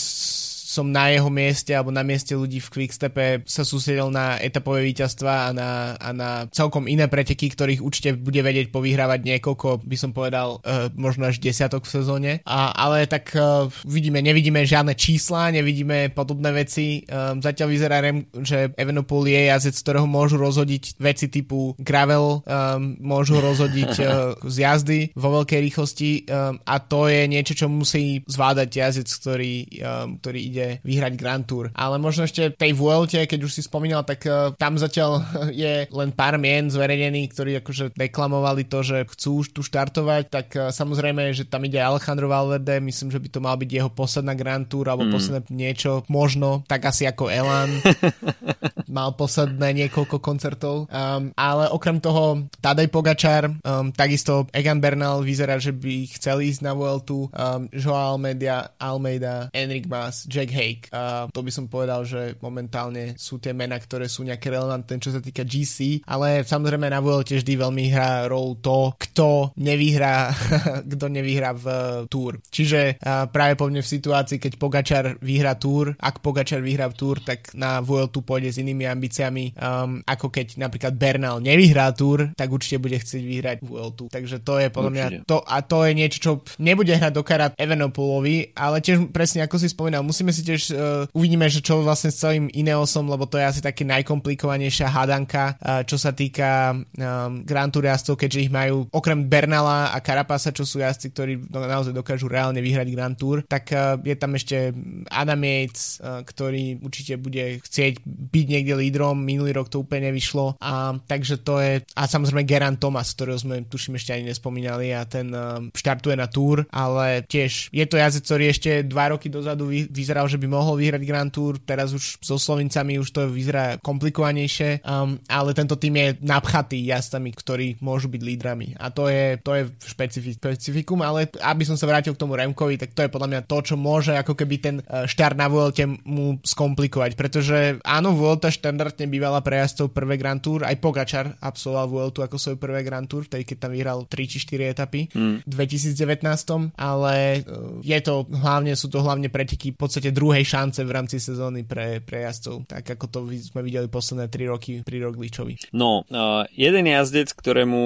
som na jeho mieste alebo na mieste ľudí v Quickstepe sa sústredil na etapové víťazstva a na, a na celkom iné preteky, ktorých určite bude vedieť povyhrávať niekoľko, by som povedal, uh, možno až desiatok v sezóne. A, ale tak uh, vidíme, nevidíme žiadne čísla, nevidíme podobné veci. Um, zatiaľ vyzerá, že Evenepoel je jazdec, z ktorého môžu rozhodiť veci typu gravel, um, môžu rozhodiť uh, z jazdy vo veľkej rýchlosti um, a to je niečo, čo musí zvládať jazdec, ktorý, um, ktorý ide vyhrať Grand Tour. Ale možno ešte tej Vuelte, keď už si spomínal, tak uh, tam zatiaľ je len pár mien zverejnených, ktorí akože deklamovali to, že chcú už tu štartovať, tak uh, samozrejme, že tam ide Alejandro Valverde, myslím, že by to mal byť jeho posledná Grand Tour alebo mm. posledné niečo, možno, tak asi ako Elan. mal posledné niekoľko koncertov. Um, ale okrem toho Tadej Pogačar, um, takisto Egan Bernal vyzerá, že by chceli ísť na Vueltu, um, Joao Almeida, Almeida, Enric Mas, Jack Jack Hake. Uh, to by som povedal, že momentálne sú tie mená, ktoré sú nejaké relevantné, čo sa týka GC, ale samozrejme na Vuelte vždy veľmi hrá rolu to, kto nevyhrá, kto nevyhrá v Tour. Čiže uh, práve po mne v situácii, keď Pogačar vyhrá Tour, ak Pogačar vyhrá v Tour, tak na Vueltu pôjde s inými ambíciami, um, ako keď napríklad Bernal nevyhrá Tour, tak určite bude chcieť vyhrať Vueltu. Takže to je podľa mňa to, a to je niečo, čo nebude hrať do karát Evenopoulovi, ale tiež presne ako si spomínal, musíme si tiež uh, uvidíme, že čo vlastne s celým Ineosom, lebo to je asi také najkomplikovanejšia hadanka, uh, čo sa týka um, Grand Tour jazdcov, keďže ich majú okrem Bernala a Karapasa, čo sú jazdci, ktorí no, naozaj dokážu reálne vyhrať Grand Tour, tak uh, je tam ešte Adam Yates, uh, ktorý určite bude chcieť byť niekde lídrom, minulý rok to úplne nevyšlo a takže to je a samozrejme Geran Thomas, ktorého sme tuším ešte ani nespomínali a ten uh, štartuje na Tour, ale tiež je to jazdec, ktorý ešte dva roky dozadu vy, vyzeral, že by mohol vyhrať Grand Tour, teraz už so Slovincami už to vyzerá komplikovanejšie, um, ale tento tým je napchatý jazdcami, ktorí môžu byť lídrami a to je, to je špecifikum, ale aby som sa vrátil k tomu Remkovi, tak to je podľa mňa to, čo môže ako keby ten uh, štart na Vuelte mu skomplikovať, pretože áno, Vuelta štandardne bývala pre jazdcov prvé Grand Tour, aj Pogačar absolvoval Vueltu ako svoj prvé Grand Tour, tej keď tam vyhral 3 či 4 etapy mm. v 2019, ale uh, je to hlavne, sú to hlavne preteky v podstate druhej šance v rámci sezóny pre, pre jazdcov, tak ako to sme videli posledné 3 roky pri Rogličovi. No, uh, jeden jazdec, ktorému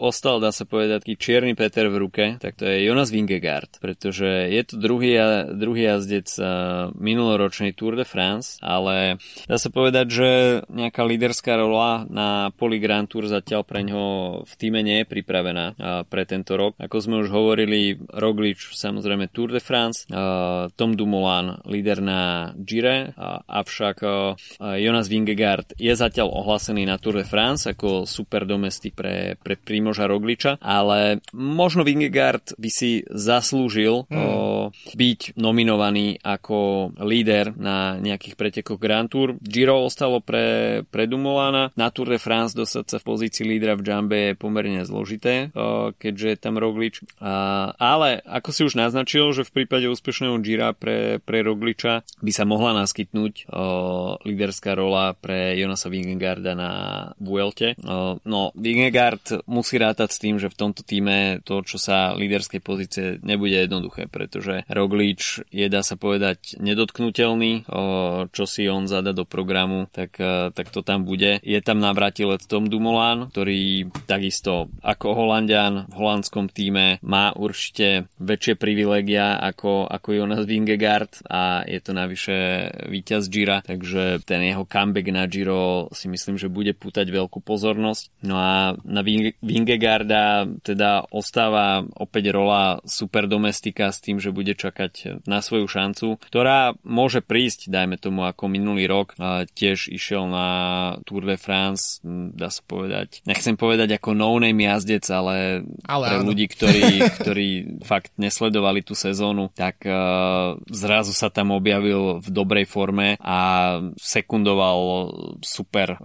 ostal, dá sa povedať, taký čierny Peter v ruke, tak to je Jonas Vingegaard, pretože je to druhý, druhý jazdec uh, minuloročnej Tour de France, ale dá sa povedať, že nejaká líderská rola na Poli Grand Tour zatiaľ pre ňo v týme nie je pripravená pre tento rok. Ako sme už hovorili, Roglič samozrejme Tour de France, Tom Dumoulin líder na Gire, avšak Jonas Vingegaard je zatiaľ ohlásený na Tour de France ako super domestik pre, pre Primoža Rogliča, ale možno Vingegaard by si zaslúžil mm. byť nominovaný ako líder na nejakých pretekoch Grand Tour. Giro ostalo pre, pre Dumoulana, na Tour de France dostať sa v pozícii lídra v Jambe je pomerne zložité, keďže je tam Roglič. Ale ako si už naznačil, že v prípade úspešného Gira pre, pre Rogliča by sa mohla naskytnúť líderská rola pre Jonasa Vingegaarda na Vuelte. No, Vingegaard musí rátať s tým, že v tomto týme to, čo sa líderskej pozície nebude jednoduché, pretože Roglič je, dá sa povedať, nedotknutelný, čo si on zada do programu, tak, tak to tam bude. Je tam navratilec Tom Dumoulin, ktorý takisto ako Holandian v holandskom týme má určite väčšie privilegia ako, ako Jonas Vingegaard a je to navyše víťaz Gira, takže ten jeho comeback na Giro si myslím, že bude pútať veľkú pozornosť. No a na Vingegaarda teda ostáva opäť rola super domestika s tým, že bude čakať na svoju šancu, ktorá môže prísť, dajme tomu ako minulý rok, tiež išiel na Tour de France, dá sa povedať, nechcem povedať ako no-name jazdec, ale, ale pre áno. ľudí, ktorí, ktorí fakt nesledovali tú sezónu, tak uh, zrazu sa tam objavil v dobrej forme a sekundoval super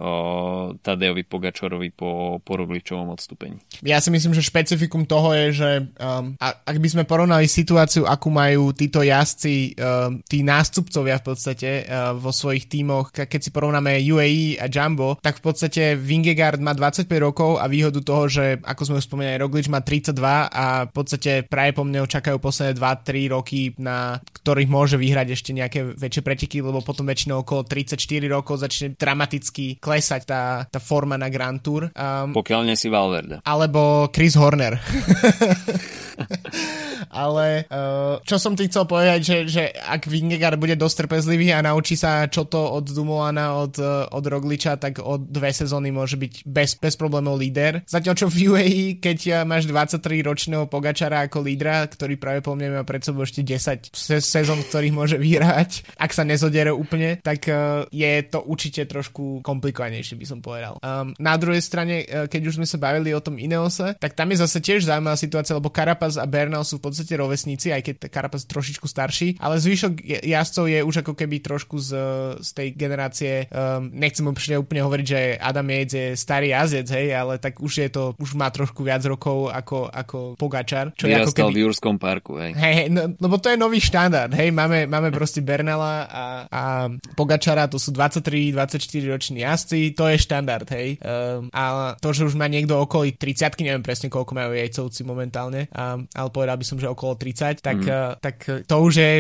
Tadejovi Pogačorovi po, po Rogličovom odstúpení. Ja si myslím, že špecifikum toho je, že um, ak by sme porovnali situáciu, akú majú títo jazdci, um, tí nástupcovia v podstate uh, vo svojich tímoch, keď si porovnáme UAE a Jumbo, tak v podstate Vingegaard má 25 rokov a výhodu toho, že ako sme už spomínali, Roglič má 32 a v podstate práve po mne očakajú posledné 2-3 roky, na ktorých môže vyhrať ešte nejaké väčšie preteky, lebo potom väčšinou okolo 34 rokov začne dramaticky klesať tá, tá forma na Grand Tour. Um, Pokiaľ nie si Valverde. Alebo Chris Horner. ale uh, čo som ti chcel povedať, že, že ak Vingegaard bude dosť trpezlivý a naučí sa čo to od Dumulana, od, uh, od Rogliča, tak od dve sezóny môže byť bez, bez problémov líder. Zatiaľ čo v UAE, keď uh, máš 23 ročného Pogačara ako lídra, ktorý práve po mne má pred sebou ešte 10 se- sezón, ktorých môže vyhrať, ak sa nezodiere úplne, tak uh, je to určite trošku komplikovanejšie, by som povedal. Um, na druhej strane, uh, keď už sme sa bavili o tom Ineose, tak tam je zase tiež zaujímavá situácia, lebo Carapaz a Bernal sú v podstate rovesníci, aj keď Carapaz trošičku starší, ale zvyšok jazdcov je už ako keby trošku z, z tej generácie, um, nechcem úplne hovoriť, že Adam Yates je starý jazdec, hej, ale tak už je to, už má trošku viac rokov ako, ako Pogačar. Čo je ako keby... v Jurskom parku, hej. Hej, hej no, lebo to je nový štandard, hej, máme, máme proste Bernala a, a Pogačara, to sú 23-24 roční jazdci, to je štandard, hej. Um, a to, že už má niekto okolo 30 neviem presne koľko majú jajcovci momentálne, um, ale povedal by som, že okolo 30, tak, mm. uh, tak to už je,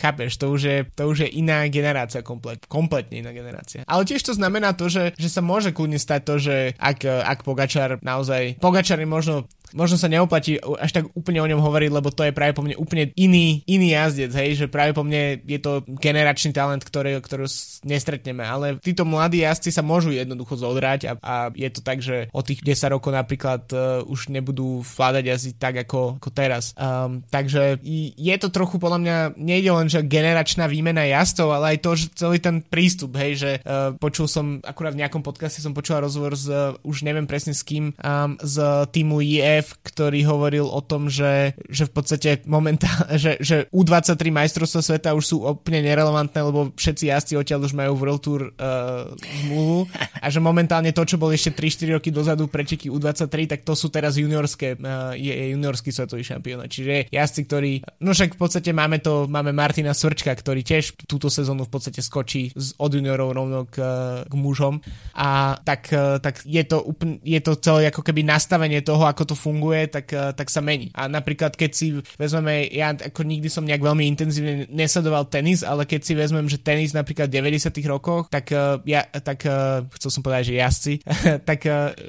chápeš, to už je, to už je iná generácia komplet, kompletne iná generácia. Ale tiež to znamená to, že, že sa môže kľudne stať to, že ak, ak Pogačar naozaj, Pogačar je možno možno sa neoplatí až tak úplne o ňom hovoriť, lebo to je práve po mne úplne iný, iný jazdec, hej, že práve po mne je to generačný talent, ktorý, ktorý nestretneme, ale títo mladí jazdci sa môžu jednoducho zodrať a, a je to tak, že o tých 10 rokov napríklad uh, už nebudú vládať jazdiť tak ako, ako teraz. Um, takže je to trochu podľa mňa, nejde len, že generačná výmena jazdcov, ale aj to, že celý ten prístup, hej, že uh, počul som, akurát v nejakom podcaste som počul rozhovor s, uh, už neviem presne s kým, um, z týmu IE šéf, ktorý hovoril o tom, že, že v podstate momentálne, že, že U23 majstrovstva sveta už sú úplne nerelevantné, lebo všetci jazdci odtiaľ už majú World Tour uh, zmluvu a že momentálne to, čo bol ešte 3-4 roky dozadu preteky U23, tak to sú teraz juniorské, uh, je, je juniorský svetový šampión. Čiže jazdci, ktorí, no však v podstate máme to, máme Martina Svrčka, ktorý tiež túto sezónu v podstate skočí z, od juniorov rovno k, k mužom a tak, uh, tak je to úplne, je to celé ako keby nastavenie toho, ako to funguje, tak, eh, tak sa mení. A napríklad, keď si vezmeme, ja ako nikdy som nejak veľmi intenzívne nesledoval tenis, ale keď si vezmem, že tenis napríklad v 90 rokoch, tak, eh, ja, tak eh, chcel som povedať, že jazdci, tak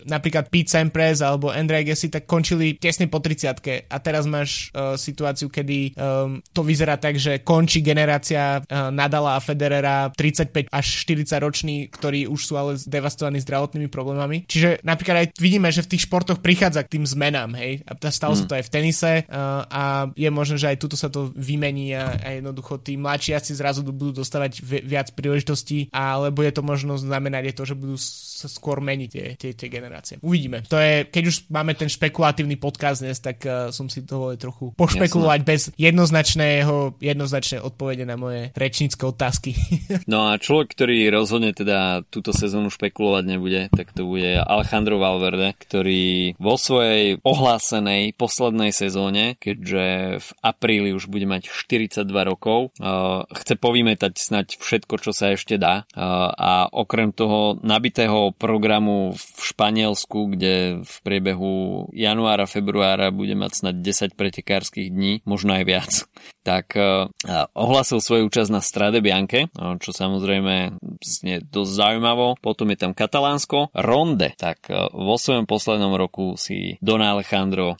napríklad Pete Sampras alebo Andre Agassi tak končili tesne po 30 a teraz máš uh, situáciu, kedy um, to vyzerá tak, že končí generácia uh, Nadala a Federera 35 až 40 roční, ktorí už sú ale devastovaní zdravotnými problémami. Čiže napríklad aj vidíme, že v tých športoch prichádza k tým zmenám zmenám, hej. A stalo mm. sa to aj v tenise uh, a je možné, že aj tuto sa to vymení a, a jednoducho tí mladší asi zrazu budú dostávať viac príležitostí, alebo je to možno znamenať aj to, že budú sa skôr meniť tie, tie, tie generácie. Uvidíme. To je, keď už máme ten špekulatívny podcast dnes, tak uh, som si toho trochu pošpekulovať Jasne. bez jednoznačného, jednoznačné odpovede na moje rečnícke otázky. no a človek, ktorý rozhodne teda túto sezónu špekulovať nebude, tak to bude Alejandro Valverde, ktorý vo svojej ohlásenej poslednej sezóne, keďže v apríli už bude mať 42 rokov. Uh, chce povymetať snať všetko, čo sa ešte dá. Uh, a okrem toho nabitého programu v Španielsku, kde v priebehu januára, februára bude mať snať 10 pretekárskych dní, možno aj viac, tak uh, ohlasil svoju účasť na Strade Bianche, čo samozrejme znie dosť zaujímavo. Potom je tam Katalánsko. Ronde, tak vo svojom poslednom roku si Don Alejandro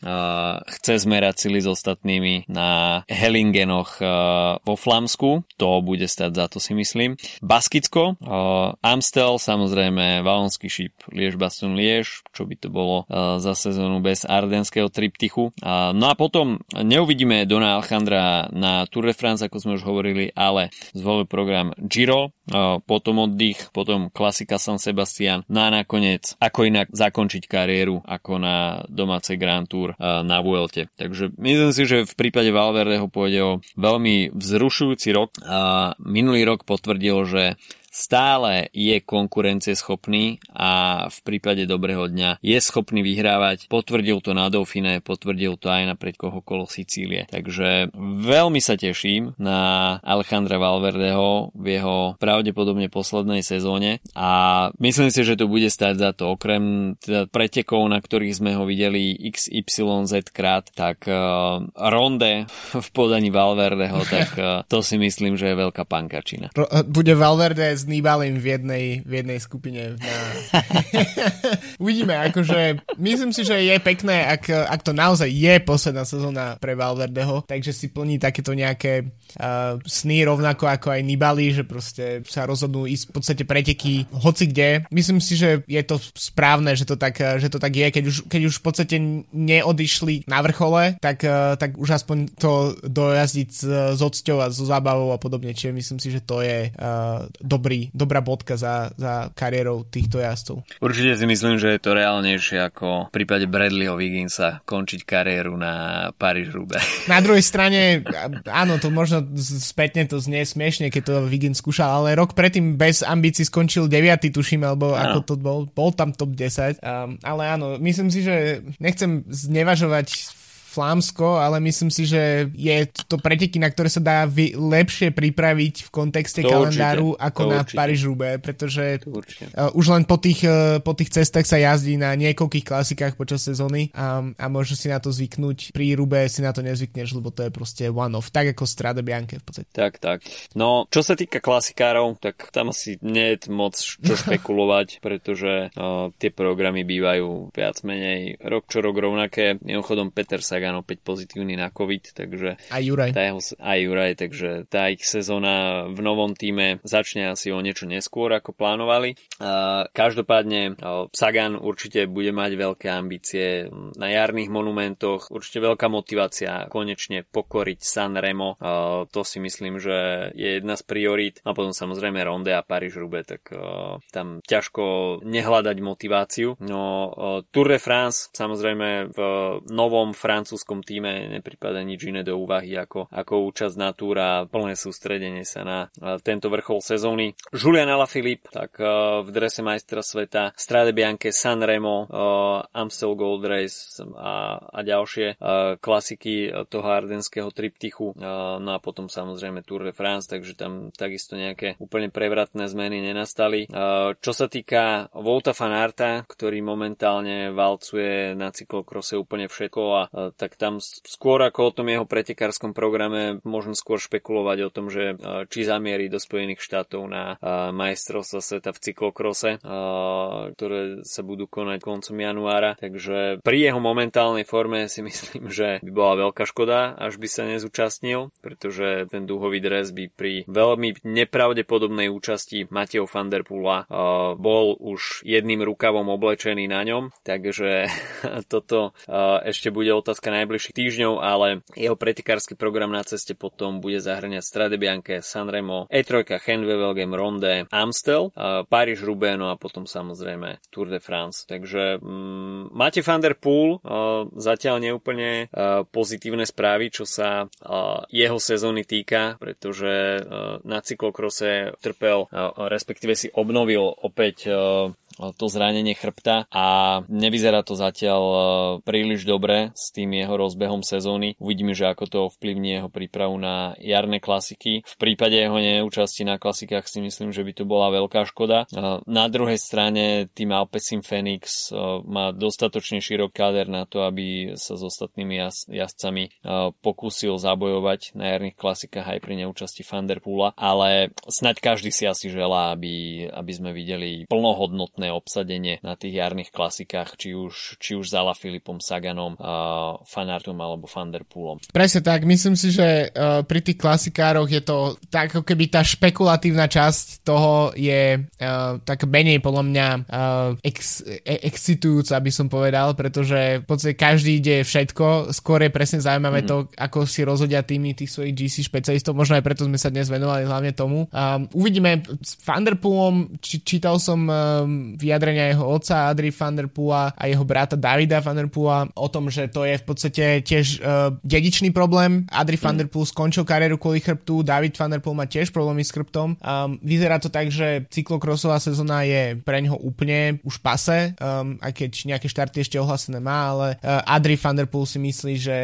chce zmerať sily s ostatnými na Hellingenoch vo Flamsku. To bude stať za to si myslím. Baskicko, Amstel, samozrejme Valonský šíp Liež Baston Liež, čo by to bolo uh, za sezónu bez ardenského triptychu. No a potom neuvidíme Dona Alejandra na Tour de France, ako sme už hovorili, ale zvolil program Giro, uh, potom oddych, potom klasika San Sebastian, no a nakoniec, ako inak zakončiť kariéru ako na dom domácej Grand Tour na Vuelte. Takže myslím si, že v prípade Valverdeho pôjde o veľmi vzrušujúci rok. Minulý rok potvrdil, že stále je konkurencieschopný a v prípade dobrého dňa je schopný vyhrávať. Potvrdil to na Dauphine, potvrdil to aj na predkoch okolo Sicílie. Takže veľmi sa teším na Alejandra Valverdeho v jeho pravdepodobne poslednej sezóne a myslím si, že to bude stať za to. Okrem teda pretekov, na ktorých sme ho videli XYZ krát, tak uh, ronde v podaní Valverdeho, tak uh, to si myslím, že je veľká pankačina. Bude Valverde z Nibalim v jednej, v jednej skupine. Na... Uvidíme, akože myslím si, že je pekné, ak, ak to naozaj je posledná sezóna pre Valverdeho, takže si plní takéto nejaké uh, sny rovnako ako aj Nibali, že proste sa rozhodnú ísť v podstate preteky hoci kde. Myslím si, že je to správne, že to tak, že to tak je, keď už, keď už v podstate neodišli na vrchole, tak, uh, tak už aspoň to dojazdiť s, s odsťou a so zábavou a podobne, čiže myslím si, že to je uh, dobré dobrý, dobrá bodka za, za kariérou týchto jazdcov. Určite si myslím, že je to reálnejšie ako v prípade Bradleyho Wigginsa končiť kariéru na paríž rube Na druhej strane, áno, to možno spätne to znie smiešne, keď to Wiggins skúšal, ale rok predtým bez ambícií skončil 9. tuším, alebo ano. ako to bol, bol tam top 10. Um, ale áno, myslím si, že nechcem znevažovať Flámsko, ale myslím si, že je to preteky, na ktoré sa dá vy, lepšie pripraviť v kontexte to kalendáru určite, ako na paríž roubaix pretože uh, už len po tých, uh, po tých cestách sa jazdí na niekoľkých klasikách počas sezóny a, a môžeš si na to zvyknúť. Pri Rube si na to nezvykneš, lebo to je proste one-off, tak ako Strade Bianche v podstate. Tak, tak. No, čo sa týka klasikárov, tak tam asi nie je moc čo špekulovať, pretože uh, tie programy bývajú viac menej rok čo rok rovnaké. Mimochodom Peter Sagan Sagan opäť pozitívny na COVID, takže... Aj Juraj. Tá jeho, aj Juraj, takže tá ich sezóna v novom týme začne asi o niečo neskôr, ako plánovali. Každopádne Sagan určite bude mať veľké ambície na jarných monumentoch, určite veľká motivácia konečne pokoriť San Remo. To si myslím, že je jedna z priorít. A potom samozrejme Ronde a Paríž-Roubaix, tak tam ťažko nehľadať motiváciu. No Tour de France samozrejme v novom francúzskom francúzskom týme nepripada nič iné do úvahy ako, ako účasť na túr a plné sústredenie sa na tento vrchol sezóny. Julian Alaphilippe, tak v drese majstra sveta, Strade Bianche, San Remo, Amstel Gold Race a, a ďalšie klasiky toho ardenského triptychu, no a potom samozrejme Tour de France, takže tam takisto nejaké úplne prevratné zmeny nenastali. Čo sa týka Volta Fanarta, ktorý momentálne valcuje na cyklokrose úplne všetko a tak tam skôr ako o tom jeho pretekárskom programe môžem skôr špekulovať o tom, že či zamierí do Spojených štátov na majstrovstva sveta v cyklokrose, ktoré sa budú konať koncom januára. Takže pri jeho momentálnej forme si myslím, že by bola veľká škoda, až by sa nezúčastnil, pretože ten dúhový dres by pri veľmi nepravdepodobnej účasti Mateo van der Pula bol už jedným rukavom oblečený na ňom, takže toto ešte bude otázka najbližších týždňov, ale jeho pretekársky program na ceste potom bude zahrňať Strade Bianche, Sanremo, E3, Henvevelgem, Ronde, Amstel, Paríž, Roubaix, no a potom samozrejme Tour de France. Takže um, máte Van der Poel, uh, zatiaľ neúplne uh, pozitívne správy, čo sa uh, jeho sezóny týka, pretože uh, na cyklokrose trpel, uh, respektíve si obnovil opäť uh, to zranenie chrbta a nevyzerá to zatiaľ e, príliš dobre s tým jeho rozbehom sezóny. Uvidíme, že ako to ovplyvní jeho prípravu na jarné klasiky. V prípade jeho neúčasti na klasikách si myslím, že by to bola veľká škoda. E, na druhej strane tým Alpecin Phoenix e, má dostatočne širok káder na to, aby sa s ostatnými jazdcami pokúsil zabojovať na jarných klasikách aj pri neúčasti Vanderpoola, ale snaď každý si asi želá, aby, aby sme videli plnohodnotné plné obsadenie na tých jarných klasikách, či už, či už Zala Filipom, Saganom, uh, Fanartom alebo Fanderpoolom. Presne tak, myslím si, že uh, pri tých klasikároch je to tak, ako keby tá špekulatívna časť toho je uh, tak menej podľa mňa uh, ex, excitujúca, aby som povedal, pretože v podstate každý ide všetko, skôr je presne zaujímavé mm. to, ako si rozhodia tými tých svojich GC špecialistov, možno aj preto sme sa dnes venovali hlavne tomu. Um, uvidíme s Fanderpoolom, či, čítal som um, vyjadrenia jeho otca Adri van der Poola a jeho brata Davida van der Poola o tom, že to je v podstate tiež uh, dedičný problém. Adri van der Poel skončil kariéru kvôli chrbtu, David van der Poel má tiež problémy s chrbtom. Um, vyzerá to tak, že cyklokrosová sezóna je pre neho úplne už pase, um, aj keď nejaké štarty ešte ohlasené má, ale uh, Adri van der Poel si myslí, že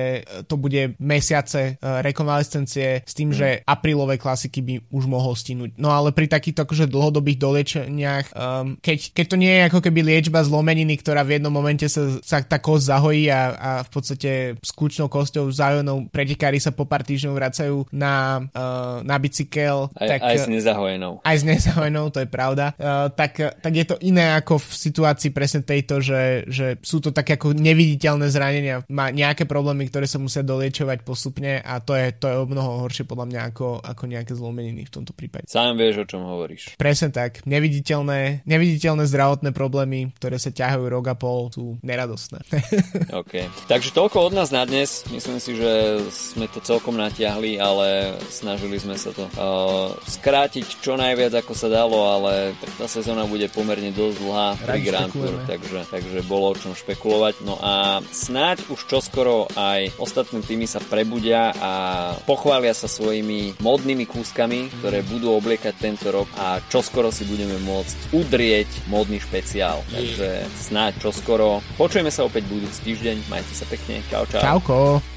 to bude mesiace uh, rekonvalescencie s tým, mm. že aprílové klasiky by už mohol stinúť. No ale pri takýchto akože dlhodobých doliečeniach, um, keď, keď keď to nie je ako keby liečba zlomeniny, ktorá v jednom momente sa, sa tá kosť zahojí a, a v podstate s kľúčnou kosťou vzájomnou pretekári sa po pár týždňov vracajú na, uh, na bicykel. Aj, tak, aj s nezahojenou. Aj s nezahojenou, to je pravda. Uh, tak, tak je to iné ako v situácii presne tejto, že, že sú to také ako neviditeľné zranenia. Má nejaké problémy, ktoré sa musia doliečovať postupne a to je, to je o mnoho horšie podľa mňa ako, ako nejaké zlomeniny v tomto prípade. Sám vieš, o čom hovoríš. Presne tak. Neviditeľné, neviditeľné zdravotné problémy, ktoré sa ťahajú rok a pol, sú neradostné. OK. Takže toľko od nás na dnes. Myslím si, že sme to celkom natiahli, ale snažili sme sa to uh, skrátiť čo najviac ako sa dalo, ale tá sezóna bude pomerne dosť dlhá pri Grand Tour, takže, takže bolo o čom špekulovať. No a snáď už čoskoro aj ostatní týmy sa prebudia a pochvália sa svojimi modnými kúskami, ktoré budú obliekať tento rok a čoskoro si budeme môcť udrieť modný špeciál. Takže snáď čoskoro. Počujeme sa opäť budúci týždeň. Majte sa pekne. Čau, čau. Čauko.